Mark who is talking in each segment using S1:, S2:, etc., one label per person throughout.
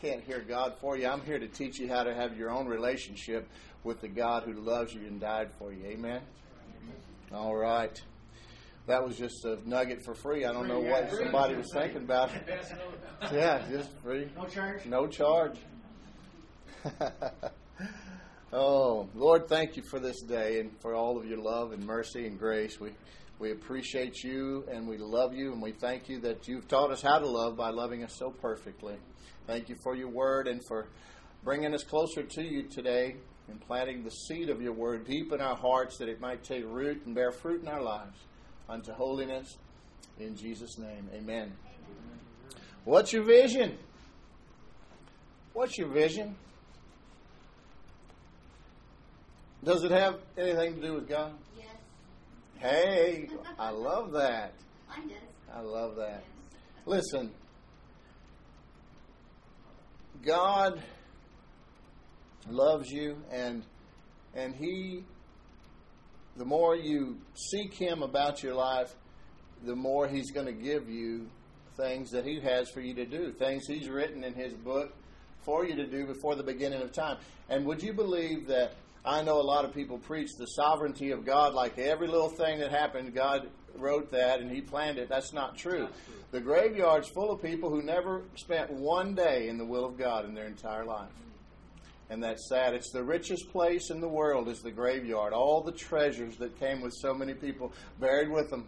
S1: can't hear God for you. I'm here to teach you how to have your own relationship with the God who loves you and died for you. Amen? All right. That was just a nugget for free. I don't know what somebody was thinking about. Yeah, just free.
S2: No charge?
S1: No charge. oh, Lord, thank you for this day and for all of your love and mercy and grace. We we appreciate you and we love you and we thank you that you've taught us how to love by loving us so perfectly. Thank you for your word and for bringing us closer to you today and planting the seed of your word deep in our hearts that it might take root and bear fruit in our lives unto holiness. In Jesus' name, amen. What's your vision? What's your vision? Does it have anything to do with God? Hey, I love that. I love that. Listen, God loves you and and he the more you seek him about your life, the more he's going to give you things that he has for you to do, things he's written in his book for you to do before the beginning of time. And would you believe that I know a lot of people preach the sovereignty of God like every little thing that happened God wrote that and he planned it. That's not true. The graveyard's full of people who never spent one day in the will of God in their entire life. And that's sad. It's the richest place in the world is the graveyard. All the treasures that came with so many people buried with them.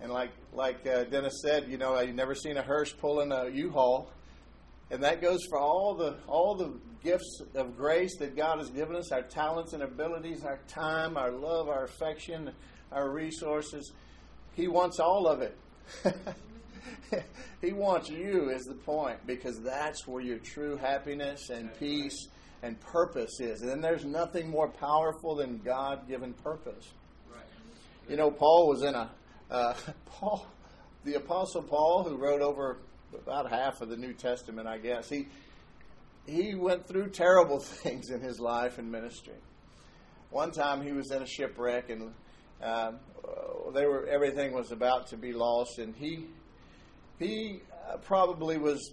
S1: And like like uh, Dennis said, you know, I've never seen a hearse pulling a U-Haul, and that goes for all the all the gifts of grace that God has given us, our talents and abilities, our time, our love, our affection, our resources. He wants all of it. he wants you is the point because that's where your true happiness and peace and purpose is. And then there's nothing more powerful than God-given purpose. You know, Paul was in a uh, Paul, the Apostle Paul, who wrote over about half of the New Testament, I guess. He he went through terrible things in his life and ministry. One time, he was in a shipwreck, and uh, they were everything was about to be lost, and he he uh, probably was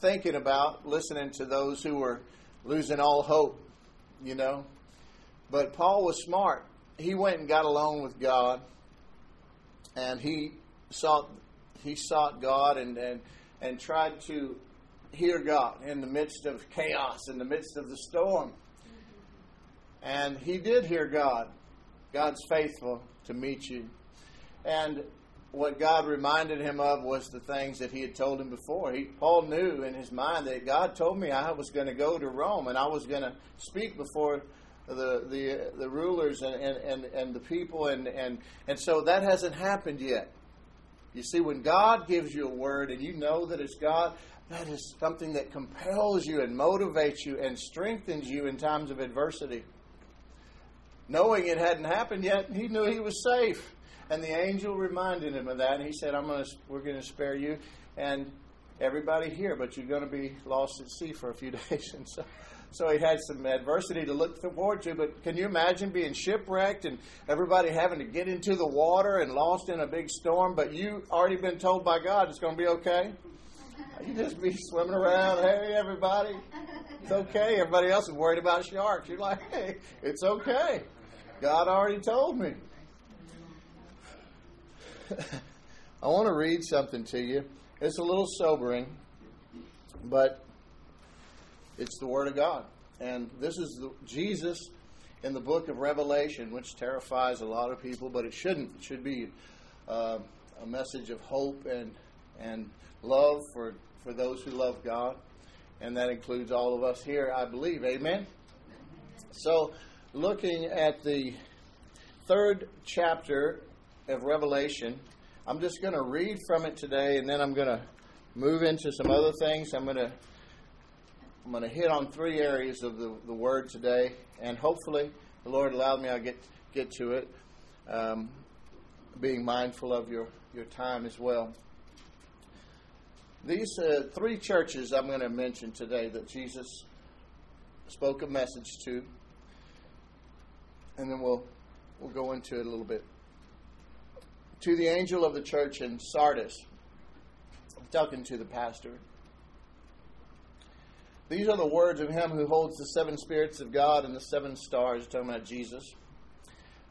S1: thinking about listening to those who were losing all hope, you know. But Paul was smart. He went and got alone with God, and he sought he sought God and and and tried to hear God in the midst of chaos, in the midst of the storm. And he did hear God. God's faithful to meet you. And what God reminded him of was the things that he had told him before. He, Paul knew in his mind that God told me I was going to go to Rome and I was going to speak before the the, the rulers and, and, and, and the people and, and and so that hasn't happened yet. You see, when God gives you a word and you know that it's God, that is something that compels you and motivates you and strengthens you in times of adversity. Knowing it hadn't happened yet, he knew he was safe. And the angel reminded him of that, and he said, "I'm to, we're going to spare you and everybody here, but you're going to be lost at sea for a few days." And so, so he had some adversity to look forward to. But can you imagine being shipwrecked and everybody having to get into the water and lost in a big storm? But you already been told by God it's going to be okay. You just be swimming around. Hey, everybody, it's okay. Everybody else is worried about sharks. You're like, hey, it's okay. God already told me. I want to read something to you. It's a little sobering, but it's the Word of God. And this is the, Jesus in the book of Revelation, which terrifies a lot of people, but it shouldn't. It should be uh, a message of hope and, and love for, for those who love God. And that includes all of us here, I believe. Amen? So, looking at the third chapter of Revelation, I'm just going to read from it today, and then I'm going to move into some other things. I'm going to I'm going to hit on three areas of the, the word today, and hopefully the Lord allowed me. I'll get get to it, um, being mindful of your your time as well. These uh, three churches I'm going to mention today that Jesus spoke a message to, and then we'll we'll go into it a little bit. To the angel of the church in Sardis, talking to the pastor. These are the words of him who holds the seven spirits of God and the seven stars, talking about Jesus.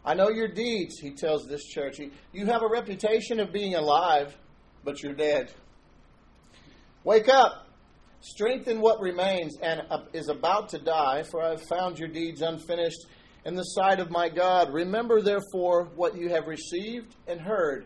S1: I know your deeds, he tells this church. You have a reputation of being alive, but you're dead. Wake up, strengthen what remains and is about to die, for I have found your deeds unfinished in the sight of my God. Remember, therefore, what you have received and heard.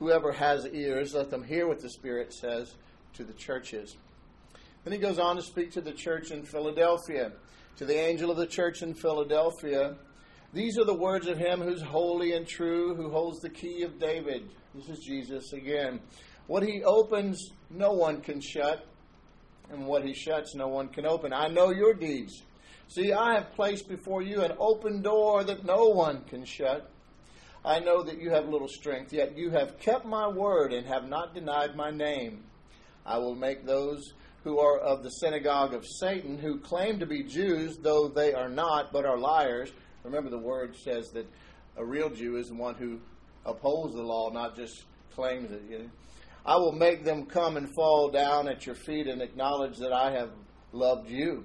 S1: Whoever has ears, let them hear what the Spirit says to the churches. Then he goes on to speak to the church in Philadelphia. To the angel of the church in Philadelphia, these are the words of him who's holy and true, who holds the key of David. This is Jesus again. What he opens, no one can shut, and what he shuts, no one can open. I know your deeds. See, I have placed before you an open door that no one can shut. I know that you have little strength, yet you have kept my word and have not denied my name. I will make those who are of the synagogue of Satan, who claim to be Jews, though they are not, but are liars. Remember, the word says that a real Jew is the one who upholds the law, not just claims it. You know? I will make them come and fall down at your feet and acknowledge that I have loved you.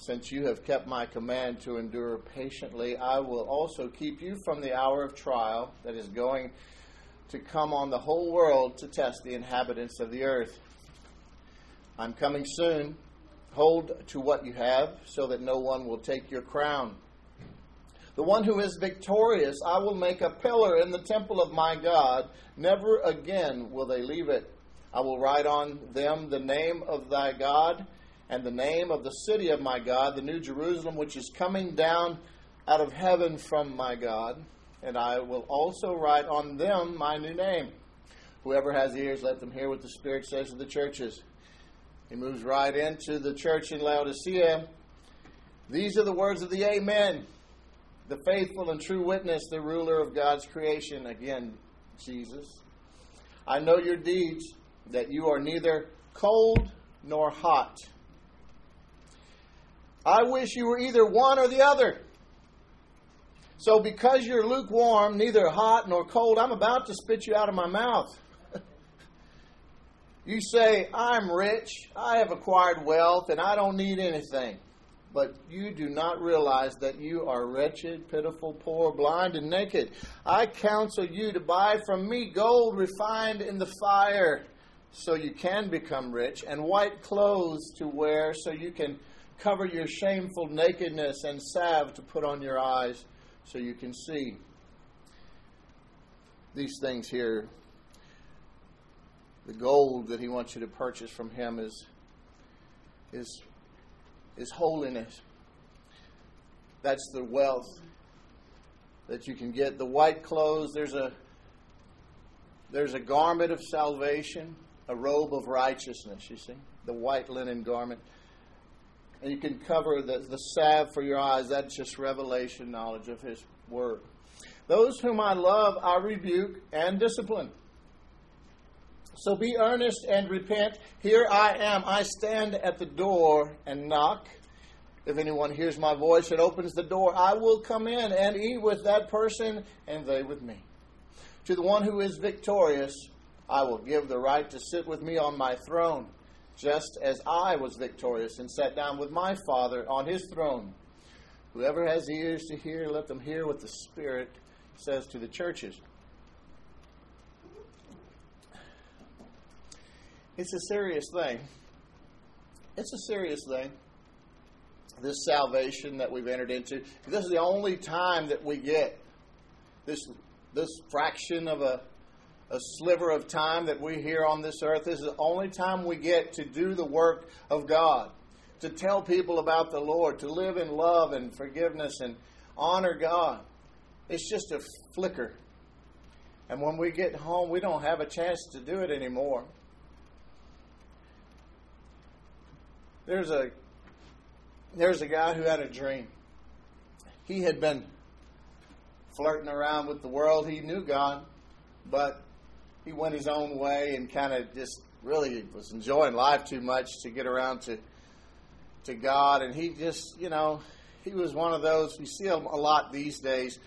S1: Since you have kept my command to endure patiently, I will also keep you from the hour of trial that is going to come on the whole world to test the inhabitants of the earth. I'm coming soon. Hold to what you have, so that no one will take your crown. The one who is victorious, I will make a pillar in the temple of my God. Never again will they leave it. I will write on them the name of thy God and the name of the city of my God, the New Jerusalem, which is coming down out of heaven from my God. And I will also write on them my new name. Whoever has ears, let them hear what the Spirit says to the churches. He moves right into the church in Laodicea. These are the words of the Amen, the faithful and true witness, the ruler of God's creation. Again, Jesus. I know your deeds, that you are neither cold nor hot. I wish you were either one or the other. So, because you're lukewarm, neither hot nor cold, I'm about to spit you out of my mouth. You say, I'm rich, I have acquired wealth, and I don't need anything. But you do not realize that you are wretched, pitiful, poor, blind, and naked. I counsel you to buy from me gold refined in the fire, so you can become rich, and white clothes to wear, so you can cover your shameful nakedness, and salve to put on your eyes, so you can see. These things here the gold that he wants you to purchase from him is is is holiness. That's the wealth that you can get. The white clothes, there's a there's a garment of salvation, a robe of righteousness, you see. The white linen garment. And you can cover the, the salve for your eyes. That's just revelation knowledge of his word. Those whom I love, I rebuke and discipline. So be earnest and repent. Here I am. I stand at the door and knock. If anyone hears my voice and opens the door, I will come in and eat with that person and they with me. To the one who is victorious, I will give the right to sit with me on my throne, just as I was victorious and sat down with my Father on his throne. Whoever has ears to hear, let them hear what the Spirit says to the churches. It's a serious thing. It's a serious thing. This salvation that we've entered into. This is the only time that we get this this fraction of a a sliver of time that we here on this earth. This is the only time we get to do the work of God, to tell people about the Lord, to live in love and forgiveness and honor God. It's just a flicker. And when we get home, we don't have a chance to do it anymore. There's a there's a guy who had a dream. He had been flirting around with the world. He knew God, but he went his own way and kind of just really was enjoying life too much to get around to to God. And he just, you know, he was one of those we see him a lot these days.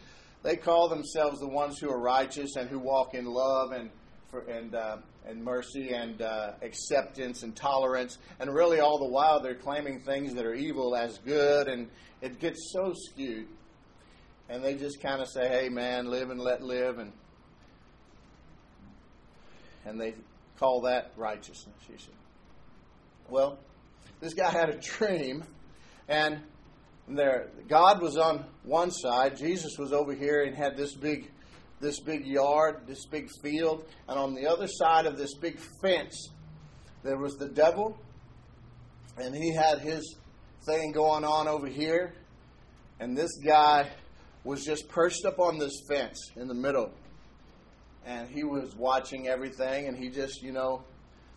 S1: They call themselves the ones who are righteous and who walk in love and for, and uh, and mercy and uh, acceptance and tolerance, and really all the while they're claiming things that are evil as good, and it gets so skewed. And they just kind of say, "Hey, man, live and let live," and and they call that righteousness. You see. Well, this guy had a dream, and there God was on one side, Jesus was over here, and had this big this big yard, this big field, and on the other side of this big fence, there was the devil, and he had his thing going on over here, and this guy was just perched up on this fence in the middle, and he was watching everything, and he just, you know,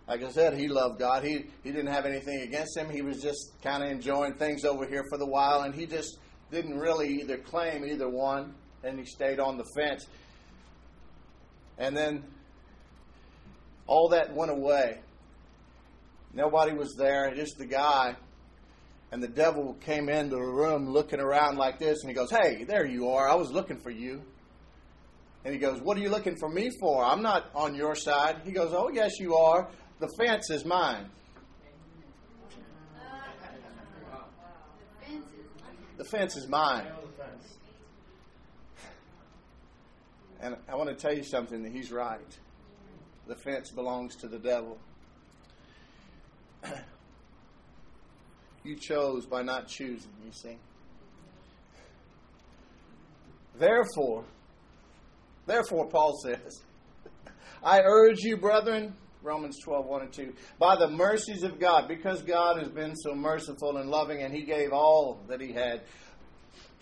S1: like I said, he loved God. He he didn't have anything against him. He was just kind of enjoying things over here for the while, and he just didn't really either claim either one, and he stayed on the fence. And then all that went away. Nobody was there, just the guy. And the devil came into the room looking around like this, and he goes, Hey, there you are. I was looking for you. And he goes, What are you looking for me for? I'm not on your side. He goes, Oh, yes, you are. The fence is mine. The fence is mine. And I want to tell you something that he's right. The fence belongs to the devil. you chose by not choosing, you see. Therefore, therefore, Paul says, I urge you, brethren, Romans 12, 1 and 2, by the mercies of God, because God has been so merciful and loving, and He gave all that He had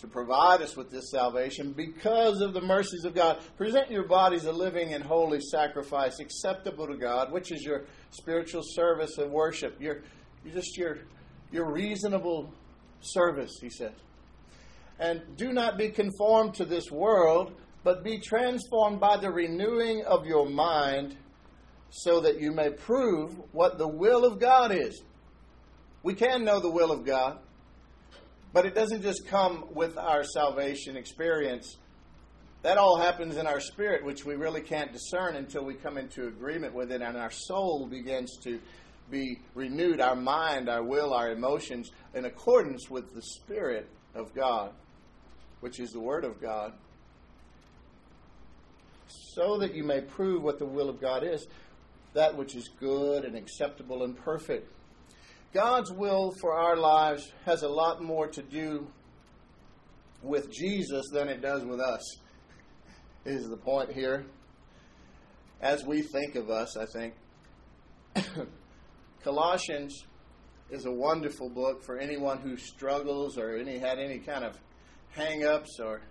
S1: to provide us with this salvation because of the mercies of God. Present your bodies a living and holy sacrifice acceptable to God, which is your spiritual service and worship. Your, just your, your reasonable service, he says. And do not be conformed to this world, but be transformed by the renewing of your mind, so that you may prove what the will of God is. We can know the will of God. But it doesn't just come with our salvation experience. That all happens in our spirit, which we really can't discern until we come into agreement with it, and our soul begins to be renewed, our mind, our will, our emotions, in accordance with the Spirit of God, which is the Word of God, so that you may prove what the will of God is, that which is good and acceptable and perfect. God's will for our lives has a lot more to do with Jesus than it does with us, is the point here. As we think of us, I think. Colossians is a wonderful book for anyone who struggles or any had any kind of hang ups or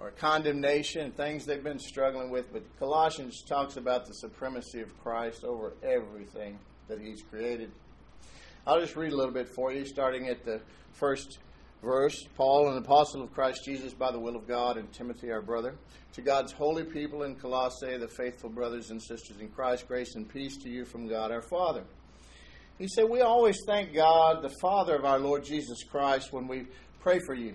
S1: or condemnation, things they've been struggling with. But Colossians talks about the supremacy of Christ over everything that He's created. I'll just read a little bit for you, starting at the first verse. Paul, an apostle of Christ Jesus by the will of God, and Timothy, our brother, to God's holy people in Colossae, the faithful brothers and sisters in Christ, grace and peace to you from God our Father. He said, We always thank God, the Father of our Lord Jesus Christ, when we pray for you,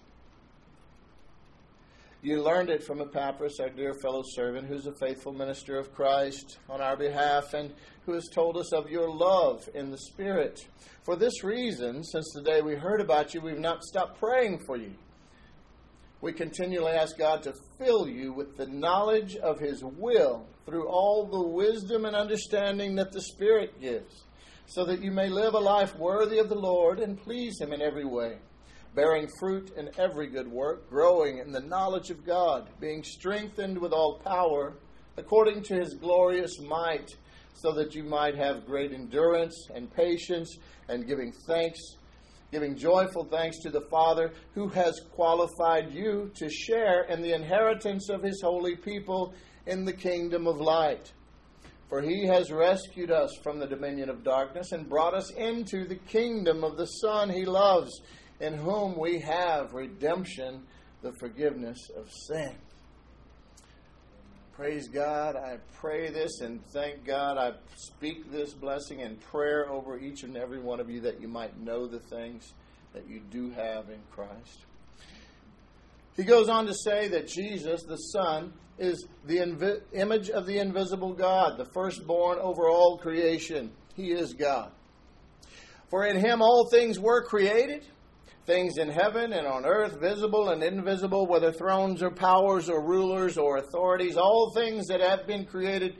S1: You learned it from Epaphras, our dear fellow servant, who's a faithful minister of Christ on our behalf and who has told us of your love in the Spirit. For this reason, since the day we heard about you, we've not stopped praying for you. We continually ask God to fill you with the knowledge of His will through all the wisdom and understanding that the Spirit gives so that you may live a life worthy of the Lord and please Him in every way, bearing fruit in every good work, growing in the knowledge of God, being strengthened with all power according to His glorious might, so that you might have great endurance and patience, and giving thanks giving joyful thanks to the Father who has qualified you to share in the inheritance of his holy people in the kingdom of light. For he has rescued us from the dominion of darkness and brought us into the kingdom of the Son he loves, in whom we have redemption, the forgiveness of sin. Praise God. I pray this and thank God. I speak this blessing in prayer over each and every one of you that you might know the things that you do have in Christ. He goes on to say that Jesus, the Son, is the image of the invisible God, the firstborn over all creation. He is God. For in him all things were created things in heaven and on earth, visible and invisible, whether thrones or powers or rulers or authorities, all things that have been created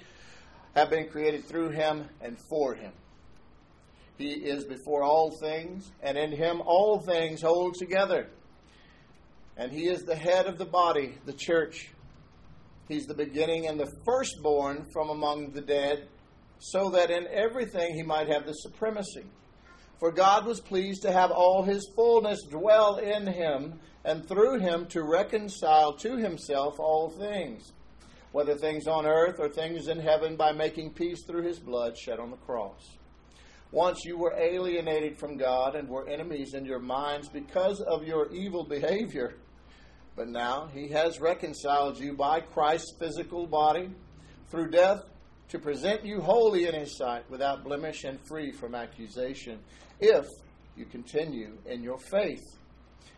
S1: have been created through him and for him. He is before all things, and in him all things hold together. And he is the head of the body, the church. He's the beginning and the firstborn from among the dead, so that in everything he might have the supremacy. For God was pleased to have all his fullness dwell in him, and through him to reconcile to himself all things, whether things on earth or things in heaven, by making peace through his blood shed on the cross. Once you were alienated from God and were enemies in your minds because of your evil behavior. But now he has reconciled you by Christ's physical body through death to present you holy in his sight, without blemish and free from accusation, if you continue in your faith,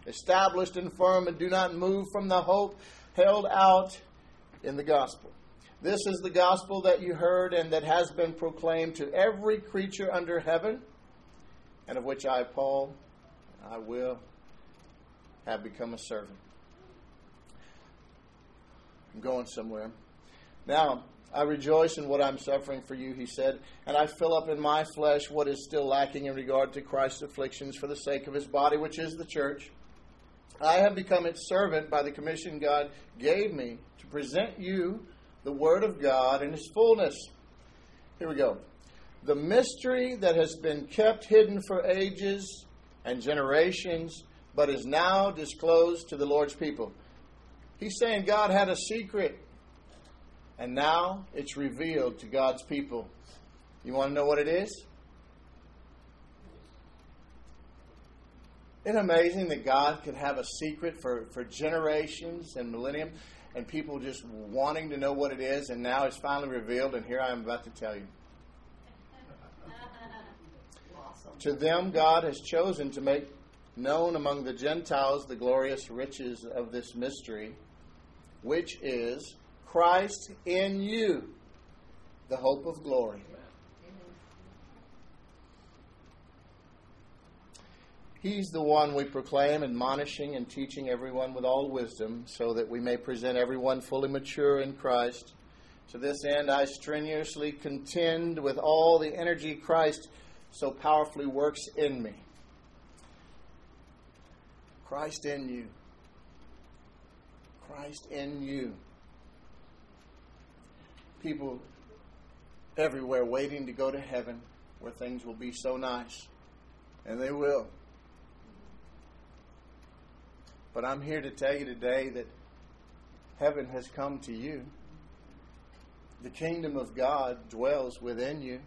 S1: established and firm, and do not move from the hope held out in the gospel. This is the gospel that you heard and that has been proclaimed to every creature under heaven, and of which I, Paul, I will have become a servant. I'm going somewhere. Now, I rejoice in what I'm suffering for you, he said, and I fill up in my flesh what is still lacking in regard to Christ's afflictions for the sake of his body, which is the church. I have become its servant by the commission God gave me to present you the Word of God in its fullness. Here we go. The mystery that has been kept hidden for ages and generations, but is now disclosed to the Lord's people. He's saying God had a secret and now it's revealed to God's people. You want to know what it is? Isn't it amazing that God could have a secret for, for generations and millennium and people just wanting to know what it is, and now it's finally revealed, and here I am about to tell you. awesome. To them, God has chosen to make known among the Gentiles the glorious riches of this mystery, which is Christ in you, the hope of glory. He's the one we proclaim, admonishing and teaching everyone with all wisdom, so that we may present everyone fully mature in Christ. To this end, I strenuously contend with all the energy Christ so powerfully works in me. Christ in you. Christ in you people everywhere waiting to go to heaven where things will be so nice. And they will. But I'm here to tell you today that heaven has come to you. The kingdom of God dwells within you.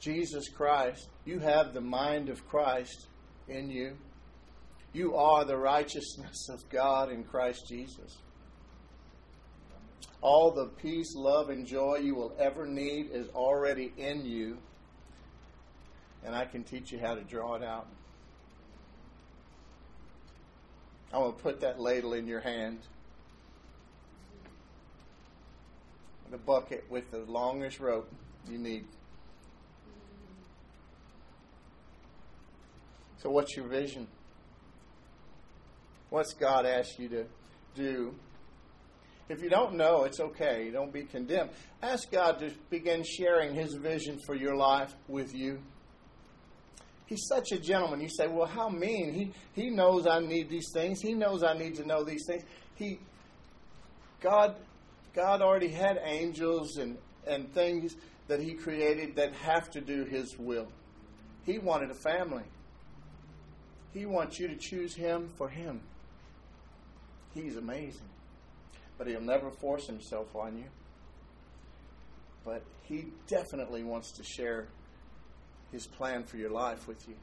S1: Jesus Christ, you have the mind of Christ in you. You are the righteousness of God in Christ Jesus. All the peace, love, and joy you will ever need is already in you. And I can teach you how to draw it out. Going to put that ladle in your hand. The bucket with the longest rope you need. So, what's your vision? What's God asked you to do if you don't know, it's okay. Don't be condemned. Ask God to begin sharing His vision for your life with you. He's such a gentleman. You say, well, how mean? He, he knows I need these things. He knows I need to know these things. He, God, God already had angels and, and things that He created that have to do His will. He wanted a family. He wants you to choose Him for Him. He's amazing. But He'll never force Himself on you. But He definitely wants to share his plan for your life with you.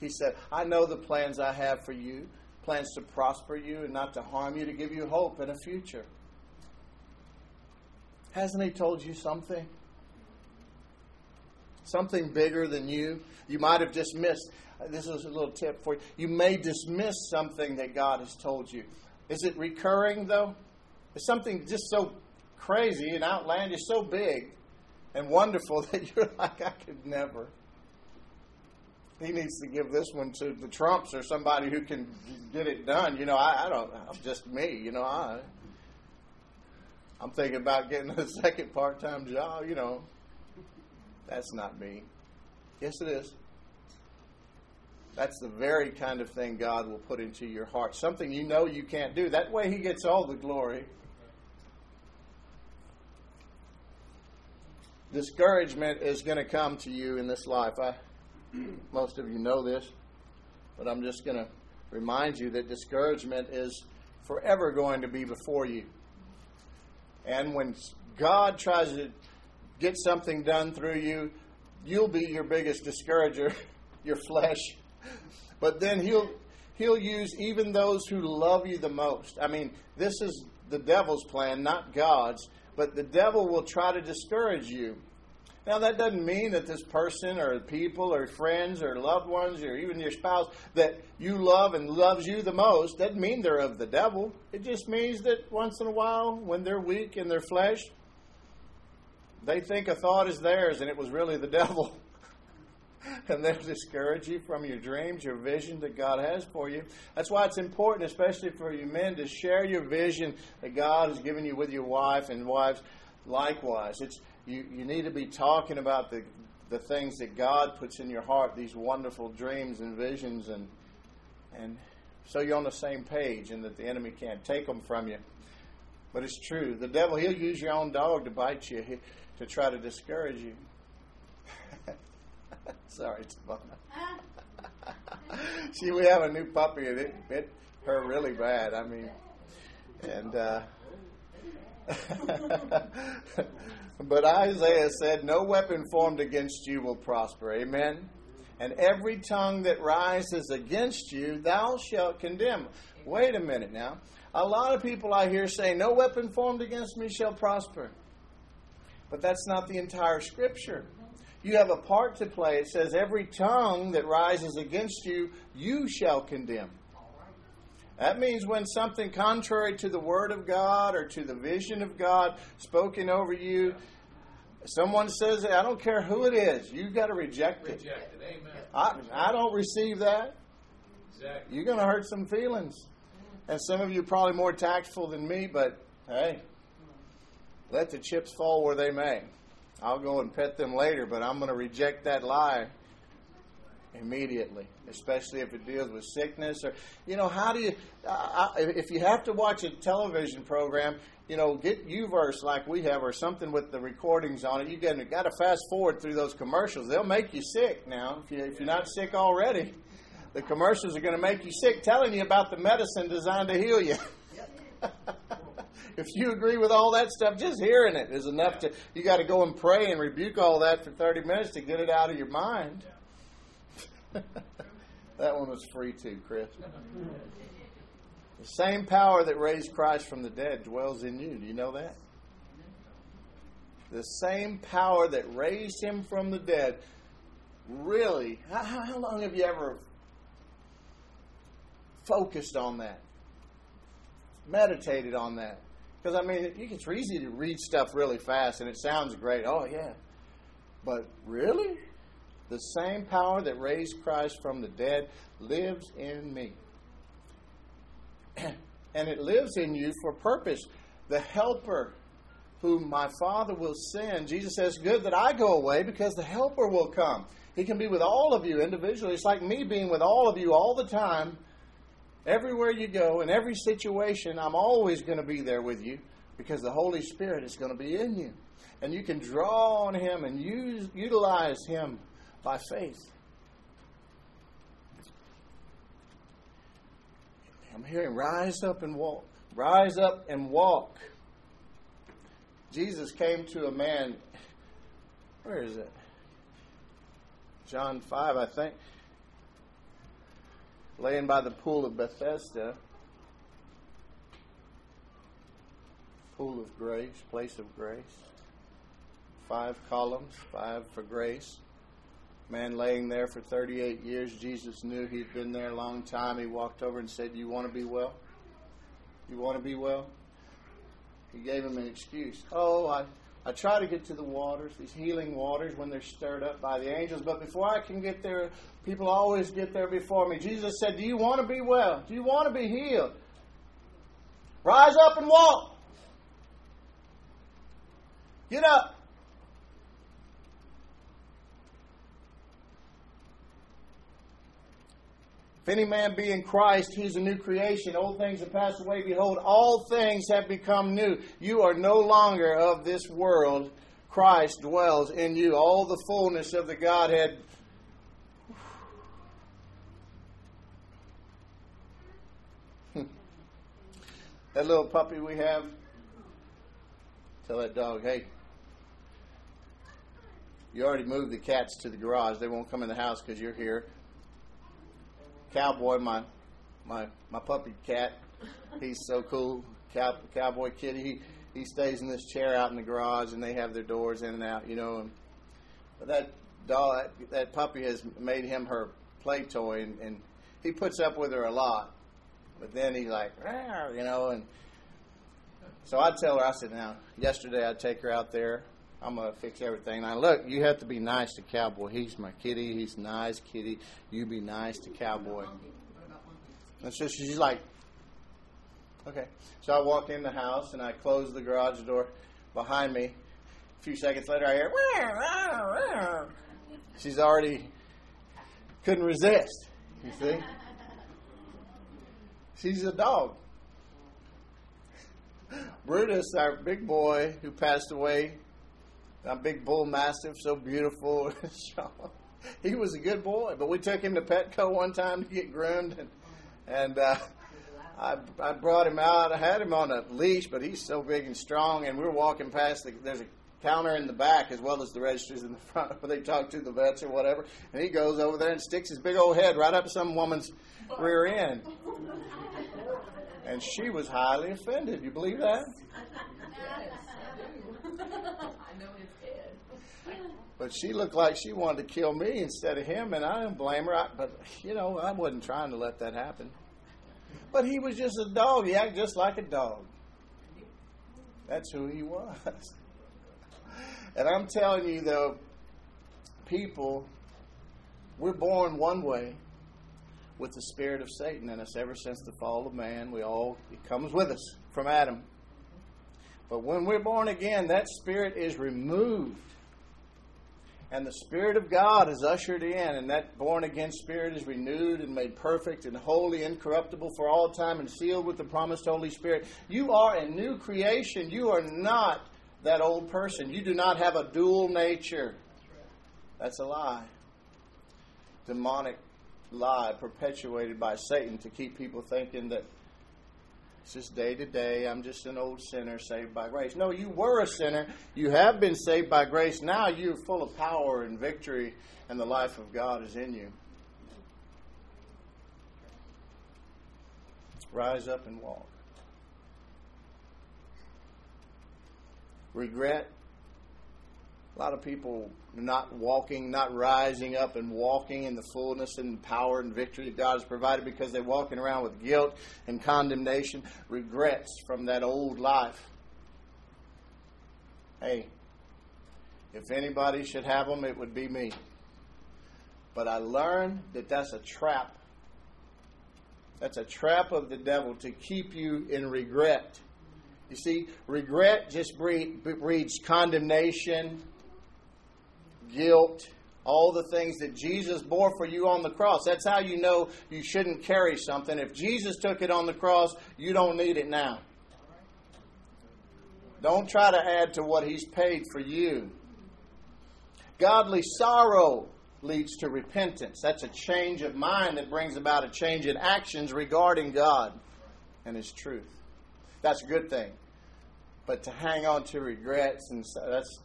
S1: He said, I know the plans I have for you plans to prosper you and not to harm you, to give you hope and a future. Hasn't He told you something? Something bigger than you? You might have dismissed. Uh, this is a little tip for you. You may dismiss something that God has told you. Is it recurring, though? Something just so crazy and outlandish, so big and wonderful that you're like, I could never he needs to give this one to the Trumps or somebody who can get it done. You know, I, I don't. I'm just me. You know, I. I'm thinking about getting a second part-time job. You know, that's not me. Yes, it is. That's the very kind of thing God will put into your heart. Something you know you can't do. That way, He gets all the glory. Discouragement is going to come to you in this life. I most of you know this, but I'm just going to remind you that discouragement is forever going to be before you. And when God tries to get something done through you, you'll be your biggest discourager, your flesh. But then he'll he'll use even those who love you the most. I mean, this is the devil's plan, not God's, but the devil will try to discourage you. Now, that doesn't mean that this person or people or friends or loved ones or even your spouse that you love and loves you the most doesn't mean they're of the devil. It just means that once in a while, when they're weak in their flesh, they think a thought is theirs and it was really the devil. and they'll discourage you from your dreams, your vision that God has for you. That's why it's important, especially for you men, to share your vision that God has given you with your wife and wives likewise. It's you, you need to be talking about the, the things that God puts in your heart, these wonderful dreams and visions, and, and so you're on the same page and that the enemy can't take them from you. But it's true. The devil, he'll use your own dog to bite you, to try to discourage you. Sorry, Tavana. See, we have a new puppy, and it bit her really bad. I mean, and uh, but Isaiah said, No weapon formed against you will prosper. Amen. And every tongue that rises against you, thou shalt condemn. Wait a minute now. A lot of people I hear say, No weapon formed against me shall prosper. But that's not the entire scripture. You have a part to play. It says, Every tongue that rises against you, you shall condemn. That means when something contrary to the Word of God or to the vision of God spoken over you, someone says it, I don't care who it is, you've got to reject it.
S2: Reject it. Amen.
S1: I, I don't receive that.
S2: Exactly.
S1: You're going to hurt some feelings. And some of you are probably more tactful than me, but hey, let the chips fall where they may. I'll go and pet them later, but I'm going to reject that lie immediately, especially if it deals with sickness or, you know, how do you, uh, if you have to watch a television program, you know, get U-verse like we have or something with the recordings on it. You got to fast forward through those commercials. They'll make you sick now if, you, if you're not sick already. The commercials are going to make you sick, telling you about the medicine designed to heal you. if you agree with all that stuff, just hearing it is enough to. You got to go and pray and rebuke all that for 30 minutes to get it out of your mind. that one was free too, Chris. The same power that raised Christ from the dead dwells in you. Do you know that? The same power that raised him from the dead. Really? How, how long have you ever focused on that? Meditated on that? Because, I mean, it's easy to read stuff really fast and it sounds great. Oh, yeah. But really? The same power that raised Christ from the dead lives in me. and it lives in you for purpose. The helper whom my Father will send. Jesus says, Good that I go away because the Helper will come. He can be with all of you individually. It's like me being with all of you all the time. Everywhere you go, in every situation, I'm always going to be there with you because the Holy Spirit is going to be in you. And you can draw on Him and use, utilize Him by faith. I'm hearing, rise up and walk. Rise up and walk. Jesus came to a man. Where is it? John 5, I think. Laying by the pool of Bethesda. Pool of grace, place of grace. Five columns, five for grace. Man laying there for 38 years. Jesus knew he'd been there a long time. He walked over and said, You want to be well? You want to be well? He gave him an excuse. Oh, I, I try to get to the waters, these healing waters, when they're stirred up by the angels, but before I can get there, people always get there before me. Jesus said, Do you want to be well? Do you want to be healed? Rise up and walk. Get up. If any man be in Christ, he's a new creation. Old things have passed away. Behold, all things have become new. You are no longer of this world. Christ dwells in you. All the fullness of the Godhead. that little puppy we have, tell that dog, hey, you already moved the cats to the garage. They won't come in the house because you're here. Cowboy, my my my puppy cat. He's so cool. Cow, cowboy kitty. He he stays in this chair out in the garage, and they have their doors in and out. You know, and but that dog, that, that puppy has made him her play toy, and, and he puts up with her a lot. But then he's like, you know, and so I tell her, I said, now, yesterday I'd take her out there I'm gonna fix everything. Now look, you have to be nice to Cowboy. He's my kitty. He's nice, kitty. You be nice to Cowboy. And so she's like, okay. So I walk in the house and I close the garage door behind me. A few seconds later, I hear. She's already couldn't resist. You see? She's a dog. Brutus, our big boy who passed away a big bull mastiff, so beautiful. he was a good boy, but we took him to Petco one time to get groomed, and, and uh, I, I brought him out. I had him on a leash, but he's so big and strong, and we were walking past. The, there's a counter in the back as well as the registers in the front where they talk to the vets or whatever. And he goes over there and sticks his big old head right up some woman's rear end. And she was highly offended. You believe that? But she looked like she wanted to kill me instead of him, and I didn't blame her. I, but, you know, I wasn't trying to let that happen. But he was just a dog. He acted just like a dog. That's who he was. And I'm telling you, though, people, we're born one way with the spirit of Satan in us ever since the fall of man. We all, it comes with us from Adam. But when we're born again, that spirit is removed and the Spirit of God is ushered in, and that born again spirit is renewed and made perfect and holy, incorruptible for all time, and sealed with the promised Holy Spirit. You are a new creation. You are not that old person. You do not have a dual nature. That's a lie. Demonic lie perpetuated by Satan to keep people thinking that it's just day to day. I'm just an old sinner saved by grace. No, you were a sinner. You have been saved by grace. Now you're full of power and victory, and the life of God is in you. Rise up and walk. Regret a lot of people not walking, not rising up and walking in the fullness and power and victory that God has provided because they're walking around with guilt and condemnation, regrets from that old life. Hey, if anybody should have them, it would be me. But I learned that that's a trap. That's a trap of the devil to keep you in regret You see, regret just breeds condemnation, guilt, all the things that Jesus bore for you on the cross. That's how you know you shouldn't carry something. If Jesus took it on the cross, you don't need it now. Don't try to add to what He's paid for you. Godly sorrow leads to repentance. That's a change of mind that brings about a change in actions regarding God and His truth. That's a good thing. But to hang on to regrets and that's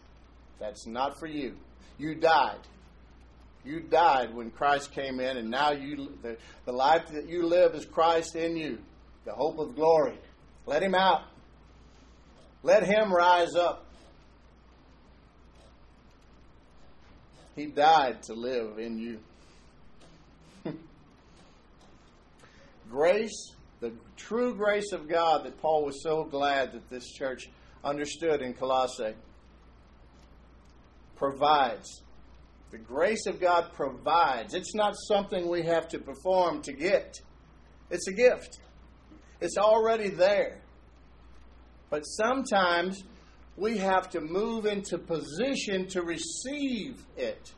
S1: that's not for you. You died. You died when Christ came in, and now you the, the life that you live is Christ in you, the hope of glory. Let Him out. Let Him rise up. He died to live in you. grace, the true grace of God that Paul was so glad that this church understood in Colossae, provides. The grace of God provides. It's not something we have to perform to get, it's a gift. It's already there. But sometimes we have to move into position to receive it.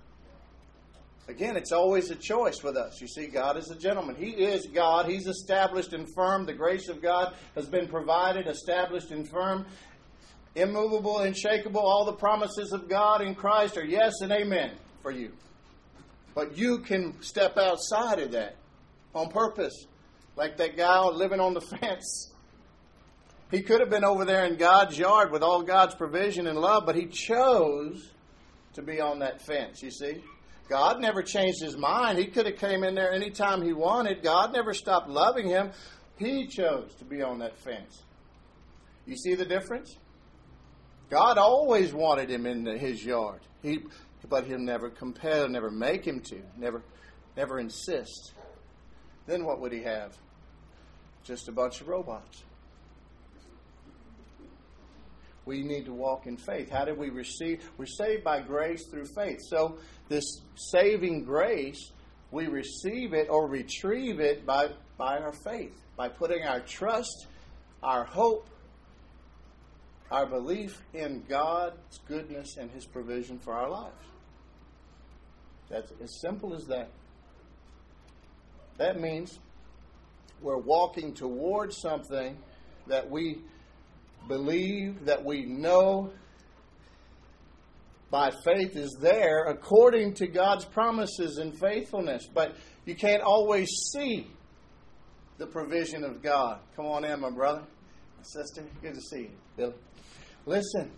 S1: Again, it's always a choice with us. You see, God is a gentleman. He is God. He's established and firm. The grace of God has been provided, established and firm, immovable, unshakable. All the promises of God in Christ are yes and amen for you. But you can step outside of that on purpose, like that guy living on the fence. He could have been over there in God's yard with all God's provision and love, but he chose to be on that fence, you see. God never changed his mind. He could have came in there anytime he wanted. God never stopped loving him. He chose to be on that fence. You see the difference? God always wanted him in his yard. He, but he'll never compel, never make him to, never, never insist. Then what would he have? Just a bunch of robots. We need to walk in faith. How did we receive? We're saved by grace through faith. So, this saving grace, we receive it or retrieve it by, by our faith, by putting our trust, our hope, our belief in God's goodness and His provision for our lives. That's as simple as that. That means we're walking towards something that we believe, that we know by faith is there according to God's promises and faithfulness. But you can't always see the provision of God. Come on in, my brother, my sister. Good to see you, Billy. Listen,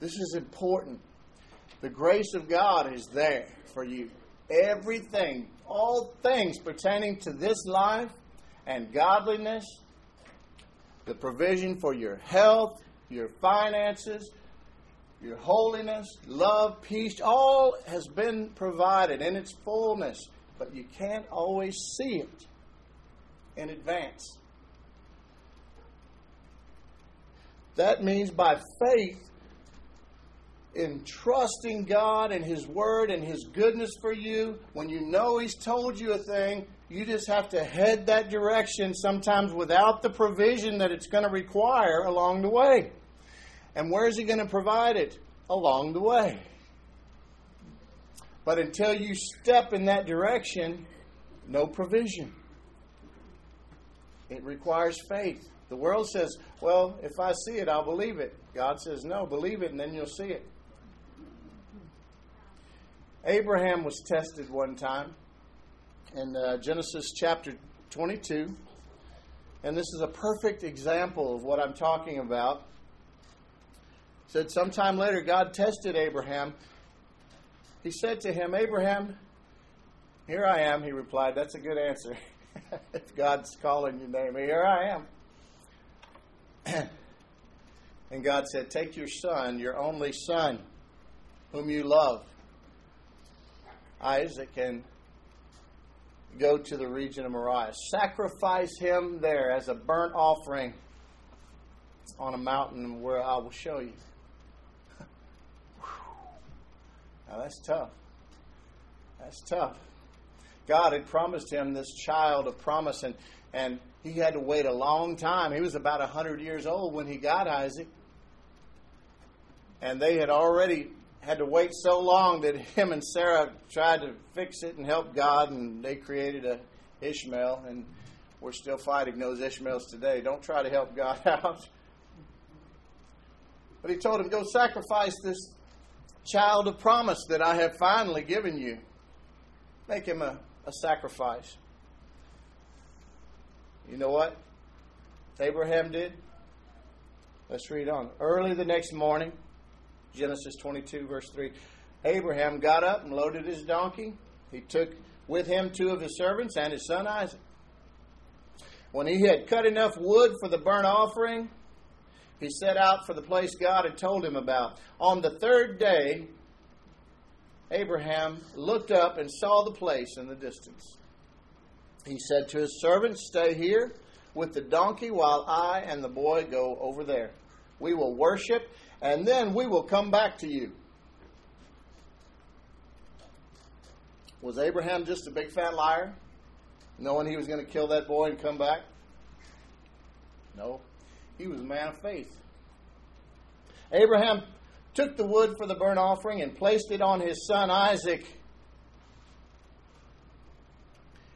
S1: this is important. The grace of God is there for you. Everything, all things pertaining to this life and godliness, the provision for your health, your finances, your holiness, love, peace, all has been provided in its fullness, but you can't always see it in advance. That means by faith, in trusting God and His Word and His goodness for you, when you know He's told you a thing, you just have to head that direction sometimes without the provision that it's going to require along the way. And where is He going to provide it? Along the way. But until you step in that direction, no provision. It requires faith. The world says, well, if I see it, I'll believe it. God says, no, believe it and then you'll see it. Abraham was tested one time in uh, Genesis chapter 22. And this is a perfect example of what I'm talking about. It said sometime later God tested Abraham. He said to him, Abraham, here I am, he replied. That's a good answer. if God's calling your name, here I am. and God said, Take your son, your only son, whom you love, Isaac, and go to the region of Moriah. Sacrifice him there as a burnt offering on a mountain where I will show you. now that's tough. That's tough. God had promised him this child of promise, and, and he had to wait a long time. He was about 100 years old when he got Isaac. And they had already had to wait so long that him and Sarah tried to fix it and help God, and they created a Ishmael, and we're still fighting those Ishmaels today. Don't try to help God out. But he told him, Go sacrifice this child of promise that I have finally given you. Make him a, a sacrifice. You know what Abraham did? Let's read on. Early the next morning, Genesis 22, verse 3, Abraham got up and loaded his donkey. He took with him two of his servants and his son Isaac. When he had cut enough wood for the burnt offering, he set out for the place God had told him about. On the third day, Abraham looked up and saw the place in the distance. He said to his servants, Stay here with the donkey while I and the boy go over there. We will worship, and then we will come back to you. Was Abraham just a big fat liar, knowing he was going to kill that boy and come back? No. He was a man of faith. Abraham took the wood for the burnt offering and placed it on his son Isaac.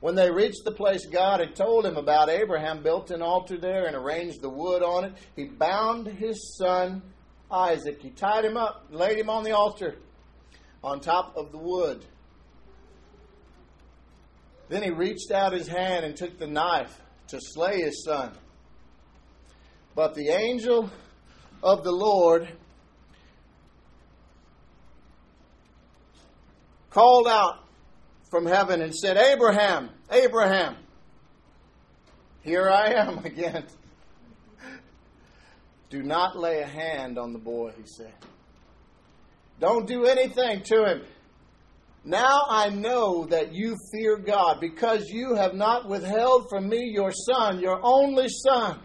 S1: When they reached the place God had told him about, Abraham built an altar there and arranged the wood on it. He bound his son Isaac. He tied him up, laid him on the altar on top of the wood. Then he reached out his hand and took the knife to slay his son. But the angel of the Lord called out from heaven and said, Abraham, Abraham, here I am again. Do not lay a hand on the boy, he said. Don't do anything to him. Now I know that you fear God because you have not withheld from me your son, your only son.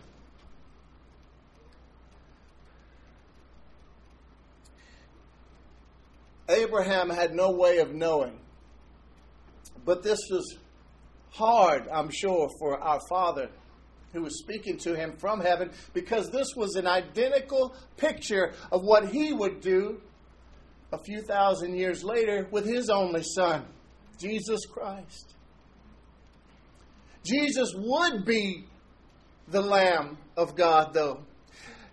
S1: Abraham had no way of knowing. But this was hard, I'm sure, for our father who was speaking to him from heaven because this was an identical picture of what he would do a few thousand years later with his only son, Jesus Christ. Jesus would be the Lamb of God, though.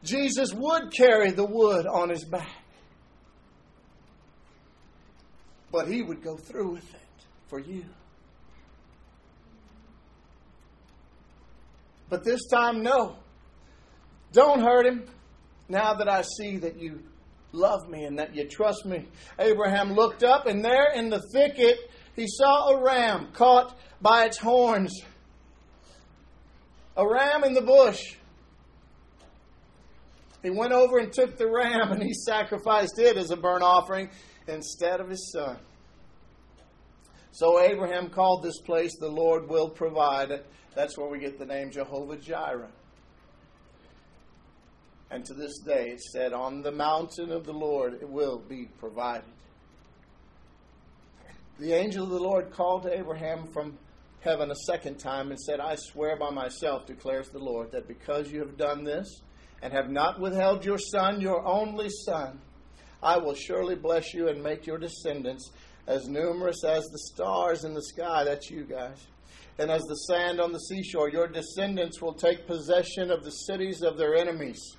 S1: Jesus would carry the wood on his back. But he would go through with it for you. But this time, no. Don't hurt him now that I see that you love me and that you trust me. Abraham looked up, and there in the thicket, he saw a ram caught by its horns. A ram in the bush. He went over and took the ram and he sacrificed it as a burnt offering instead of his son. So Abraham called this place the Lord will provide. It. That's where we get the name Jehovah Jireh. And to this day it said, On the mountain of the Lord it will be provided. The angel of the Lord called to Abraham from heaven a second time and said, I swear by myself, declares the Lord, that because you have done this and have not withheld your son, your only son, I will surely bless you and make your descendants as numerous as the stars in the sky. That's you guys. And as the sand on the seashore, your descendants will take possession of the cities of their enemies.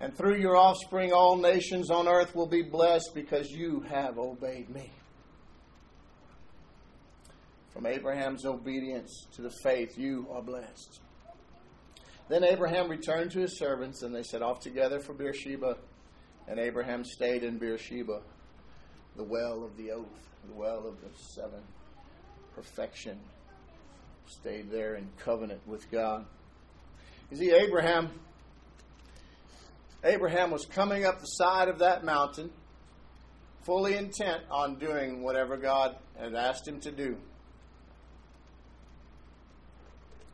S1: And through your offspring, all nations on earth will be blessed because you have obeyed me. From Abraham's obedience to the faith, you are blessed. Then Abraham returned to his servants, and they set off together for Beersheba. And Abraham stayed in Beersheba, the well of the oath, the well of the seven perfection. Stayed there in covenant with God. You see, Abraham, Abraham was coming up the side of that mountain, fully intent on doing whatever God had asked him to do.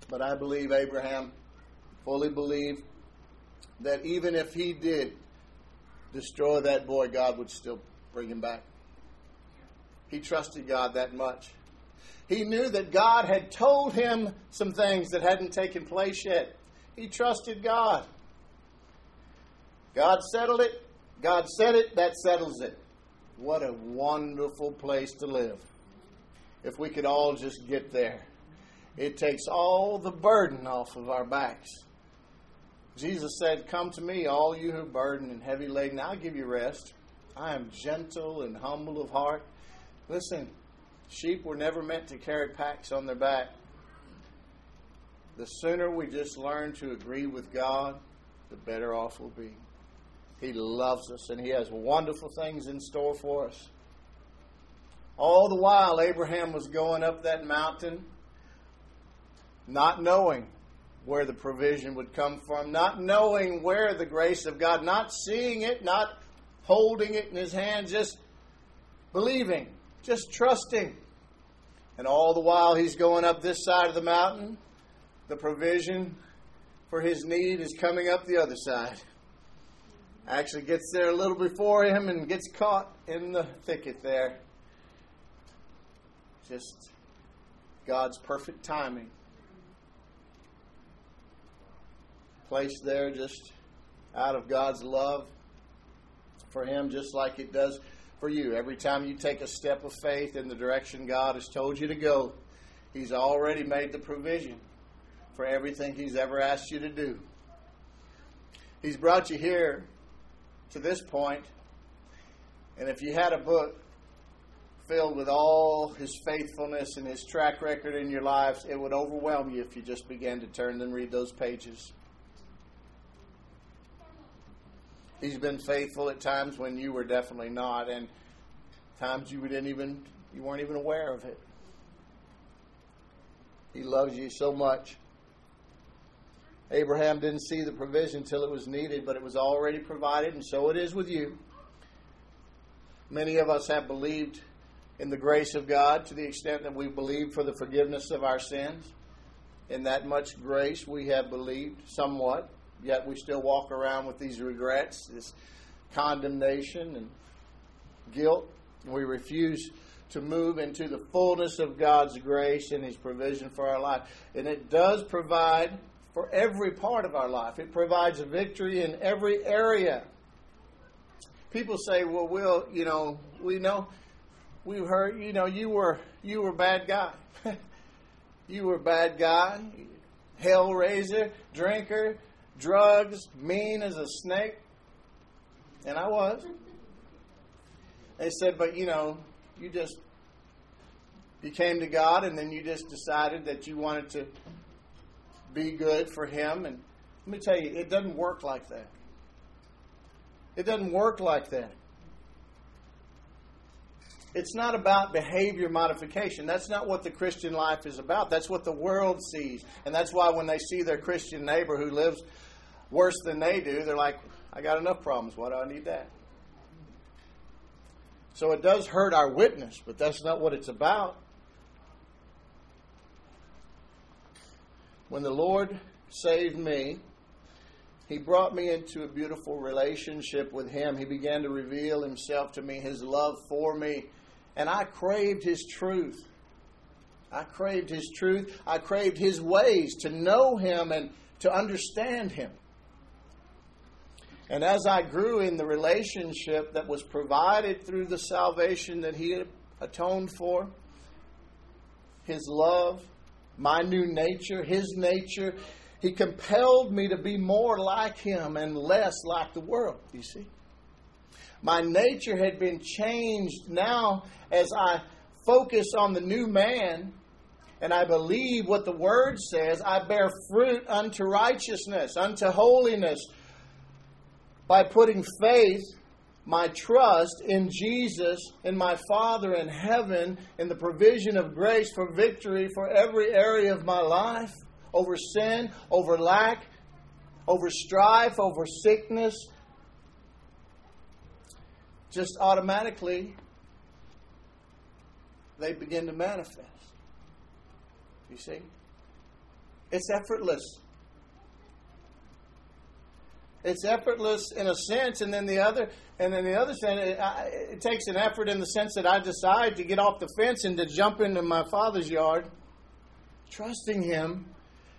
S1: But I believe Abraham fully believed that even if he did destroy that boy, God would still bring him back. He trusted God that much. He knew that God had told him some things that hadn't taken place yet. He trusted God. God settled it. God said it. That settles it. What a wonderful place to live. If we could all just get there, it takes all the burden off of our backs. Jesus said, Come to me, all you who are burdened and heavy laden, I'll give you rest. I am gentle and humble of heart. Listen, sheep were never meant to carry packs on their back. The sooner we just learn to agree with God, the better off we'll be. He loves us and He has wonderful things in store for us. All the while, Abraham was going up that mountain, not knowing where the provision would come from, not knowing where the grace of God, not seeing it, not holding it in his hand, just believing, just trusting. And all the while he's going up this side of the mountain, the provision for his need is coming up the other side. Actually gets there a little before him and gets caught in the thicket there. Just God's perfect timing. Placed there just out of God's love for him, just like it does for you. Every time you take a step of faith in the direction God has told you to go, He's already made the provision for everything He's ever asked you to do. He's brought you here to this point, and if you had a book filled with all His faithfulness and His track record in your lives, it would overwhelm you if you just began to turn and read those pages. He's been faithful at times when you were definitely not, and times you didn't even you weren't even aware of it. He loves you so much. Abraham didn't see the provision until it was needed, but it was already provided, and so it is with you. Many of us have believed in the grace of God to the extent that we believe for the forgiveness of our sins. In that much grace, we have believed somewhat yet we still walk around with these regrets, this condemnation and guilt. We refuse to move into the fullness of God's grace and His provision for our life. And it does provide for every part of our life, it provides a victory in every area. People say, well, Will, you know, we know, we've heard, you know, you were, you were a bad guy. you were a bad guy, hell raiser, drinker, drugs, mean as a snake. And I was. They said, but you know, you just you came to God and then you just decided that you wanted to be good for Him. And let me tell you, it doesn't work like that. It doesn't work like that. It's not about behavior modification. That's not what the Christian life is about. That's what the world sees. And that's why when they see their Christian neighbor who lives worse than they do, they're like, I got enough problems. Why do I need that? So it does hurt our witness, but that's not what it's about. When the Lord saved me, He brought me into a beautiful relationship with Him. He began to reveal Himself to me, His love for me, and I craved His truth. I craved His truth. I craved His ways to know Him and to understand Him. And as I grew in the relationship that was provided through the salvation that He had atoned for, His love, my new nature, His nature, He compelled me to be more like Him and less like the world, you see. My nature had been changed now as I focus on the new man and I believe what the Word says, I bear fruit unto righteousness, unto holiness, by putting faith my trust in Jesus, in my Father in heaven, in the provision of grace for victory for every area of my life over sin, over lack, over strife, over sickness, just automatically they begin to manifest. You see? It's effortless. It's effortless in a sense, and then the other, and then the other sense, it, I, it takes an effort in the sense that I decide to get off the fence and to jump into my father's yard, trusting him,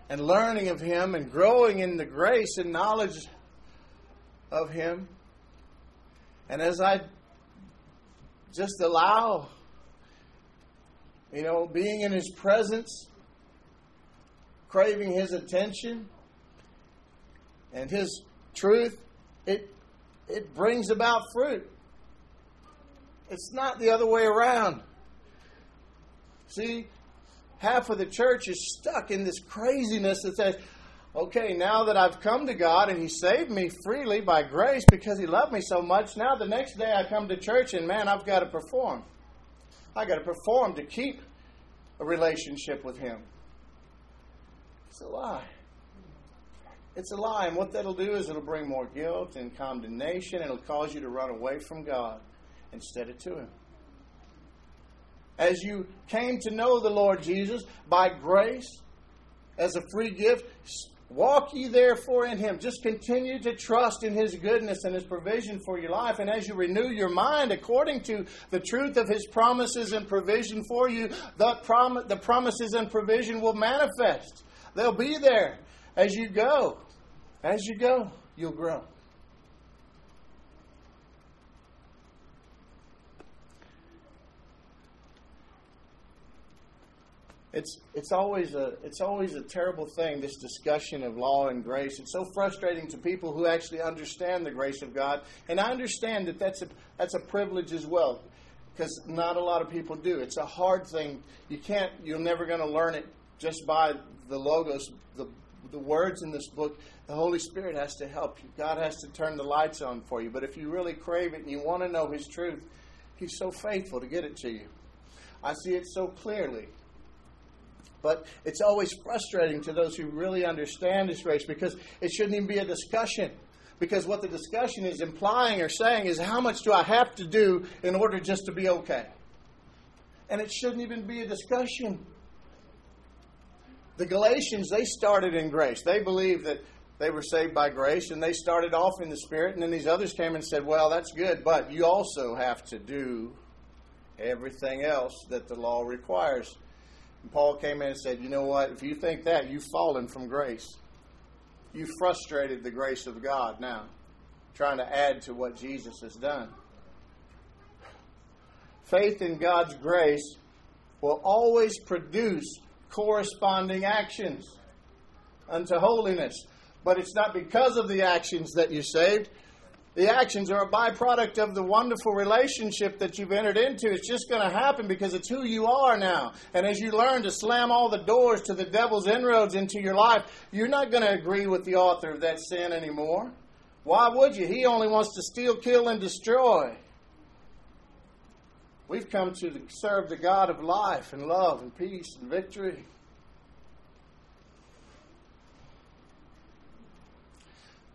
S1: and learning of him, and growing in the grace and knowledge of him. And as I just allow, you know, being in his presence, craving his attention and his truth, it it brings about fruit. It's not the other way around. See, half of the church is stuck in this craziness that says, okay, now that I've come to God and He saved me freely by grace because He loved me so much, now the next day I come to church and man, I've got to perform. I've got to perform to keep a relationship with Him. It's a lie. It's a lie. And what that'll do is it'll bring more guilt and condemnation. And it'll cause you to run away from God instead of to Him. As you came to know the Lord Jesus by grace as a free gift, walk ye therefore in Him. Just continue to trust in His goodness and His provision for your life. And as you renew your mind according to the truth of His promises and provision for you, the, prom- the promises and provision will manifest. They'll be there as you go. As you go, you'll grow. It's, it's, always a, it's always a terrible thing, this discussion of law and grace. It's so frustrating to people who actually understand the grace of God. And I understand that that's a, that's a privilege as well, because not a lot of people do. It's a hard thing. You can't, you're never going to learn it just by the logos, the, the words in this book. The Holy Spirit has to help you. God has to turn the lights on for you. But if you really crave it and you want to know His truth, He's so faithful to get it to you. I see it so clearly. But it's always frustrating to those who really understand His grace because it shouldn't even be a discussion. Because what the discussion is implying or saying is, how much do I have to do in order just to be okay? And it shouldn't even be a discussion. The Galatians, they started in grace. They believed that they were saved by grace and they started off in the Spirit. And then these others came and said, Well, that's good, but you also have to do everything else that the law requires. And Paul came in and said, You know what? If you think that, you've fallen from grace. you've frustrated the grace of God now, trying to add to what Jesus has done. Faith in God's grace will always produce corresponding actions unto holiness. But it's not because of the actions that you're saved. The actions are a byproduct of the wonderful relationship that you've entered into. It's just going to happen because it's who you are now. And as you learn to slam all the doors to the devil's inroads into your life, you're not going to agree with the author of that sin anymore. Why would you? He only wants to steal, kill, and destroy. We've come to serve the God of life and love and peace and victory.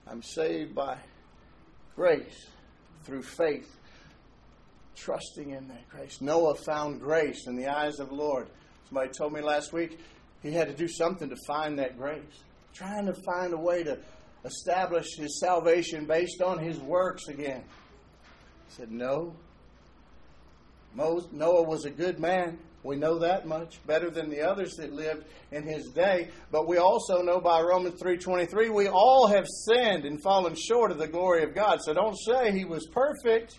S1: I'm saved by grace through faith, trusting in that grace. Noah found grace in the eyes of the Lord. Somebody told me last week he had to do something to find that grace, trying to find a way to establish his salvation based on his works again. He said, No, Noah was a good man. We know that much better than the others that lived in his day. But we also know by Romans 3:23 we all have sinned and fallen short of the glory of God. So don't say he was perfect.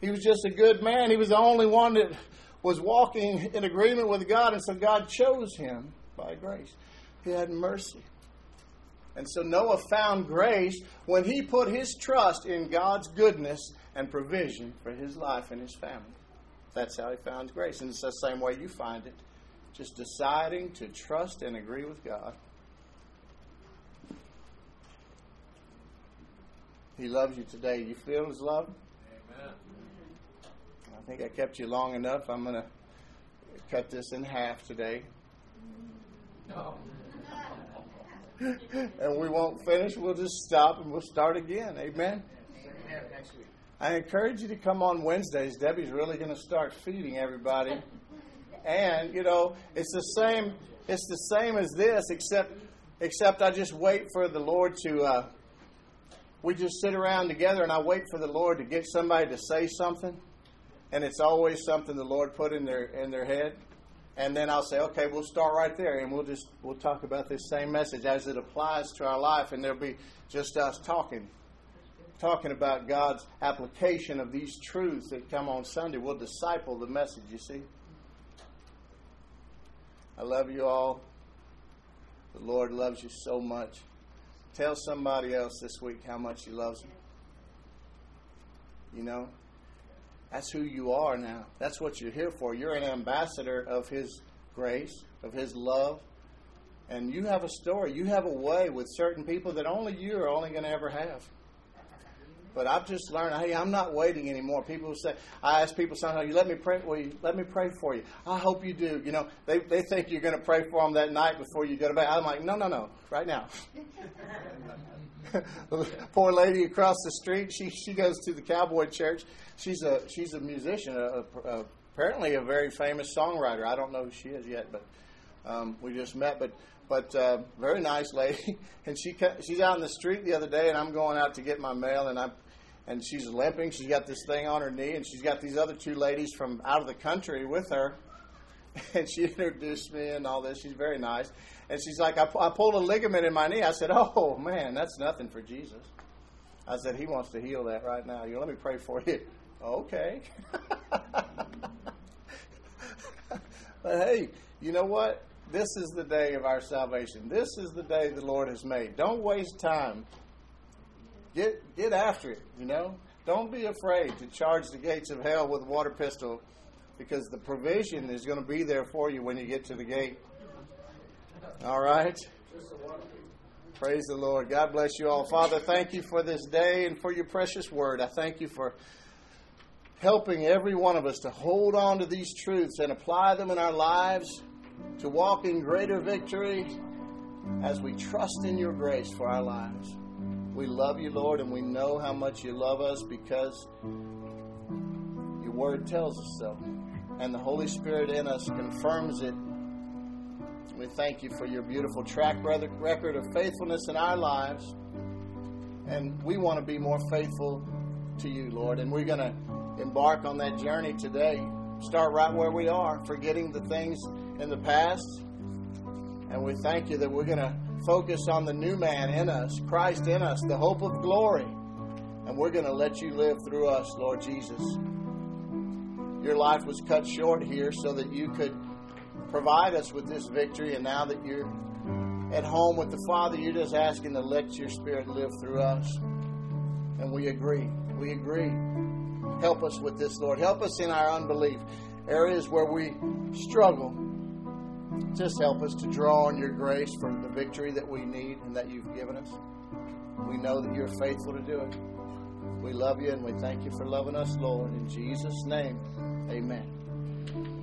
S1: He was just a good man. He was the only one that was walking in agreement with God and so God chose him by grace. He had mercy. And so Noah found grace when he put his trust in God's goodness and provision for his life and his family. That's how he found grace. And it's the same way you find it. Just deciding to trust and agree with God. He loves you today. You feel His love?
S2: Amen.
S1: I think I kept you long enough. I'm going to cut this in half today.
S2: No.
S1: and we won't finish. We'll just stop and we'll start again. Amen.
S2: Next week.
S1: I encourage you to come on Wednesdays. Debbie's really going to start feeding everybody. And, you know, it's the same it's the same as this except except I just wait for the Lord to uh, we just sit around together and I wait for the Lord to get somebody to say something. And it's always something the Lord put in their in their head. And then I'll say, okay, we'll start right there, and we'll just we'll talk about this same message as it applies to our life, and there'll be just us talking, talking about God's application of these truths that come on Sunday. We'll disciple the message. You see. I love you all. The Lord loves you so much. Tell somebody else this week how much He loves them. You know, that's who you are now. That's what you're here for. You're an ambassador of His grace, of His love. And you have a story. You have a way with certain people that only you are only going to ever have. But I've just learned, hey, I'm not waiting anymore. People say, I ask people sometimes, you let me pray, will you let me pray for you? I hope you do. You know, they, they think you're going to pray for them that night before you go to bed. I'm like, no, no, no, right now. Poor lady across the street, she, she goes to the cowboy church. She's a, she's a musician, a, a, apparently a very famous songwriter. I don't know who she is yet, but um, we just met. But but uh, very nice lady. And she she's out in the street the other day, and I'm going out to get my mail, and I'm and she's limping. She's got this thing on her knee, and she's got these other two ladies from out of the country with her. And she introduced me and all this. She's very nice. And she's like, I, I pulled a ligament in my knee. I said, Oh, man, that's nothing for Jesus. I said, He wants to heal that right now. You let me pray for you. Okay. but hey, you know what? This is the day of our salvation. This is the day the Lord has made. Don't waste time get get after it. You know, don't be afraid to charge the gates of hell with a water pistol, because the provision is going to be there for you when you get to the gate. All right. Praise the Lord. God bless you all. Father, thank you for this day and for your precious word. I thank you for helping every one of us to hold on to these truths and apply them in our lives, to walk in greater victory as we trust in your grace for our lives. We love you, Lord, and we know how much you love us because your word tells us so. And the Holy Spirit in us confirms it. We thank you for your beautiful track record of faithfulness in our lives. And we want to be more faithful to you, Lord. And we're going to embark on that journey today. Start right where we are, forgetting the things in the past. And we thank you that we're going to focus on the new man in us, Christ in us, the hope of glory. And we're going to let you live through us, Lord Jesus. Your life was cut short here so that you could provide us with this victory. And now that you're at home with the Father, you're just asking to let your Spirit live through us. And we agree. We agree. Help us with this, Lord. Help us in our unbelief. Areas where we struggle just help us to draw on your grace for the victory that we need and that you've given us. We know that you're faithful to do it. We love you and we thank you for loving us, Lord. In Jesus' name, amen.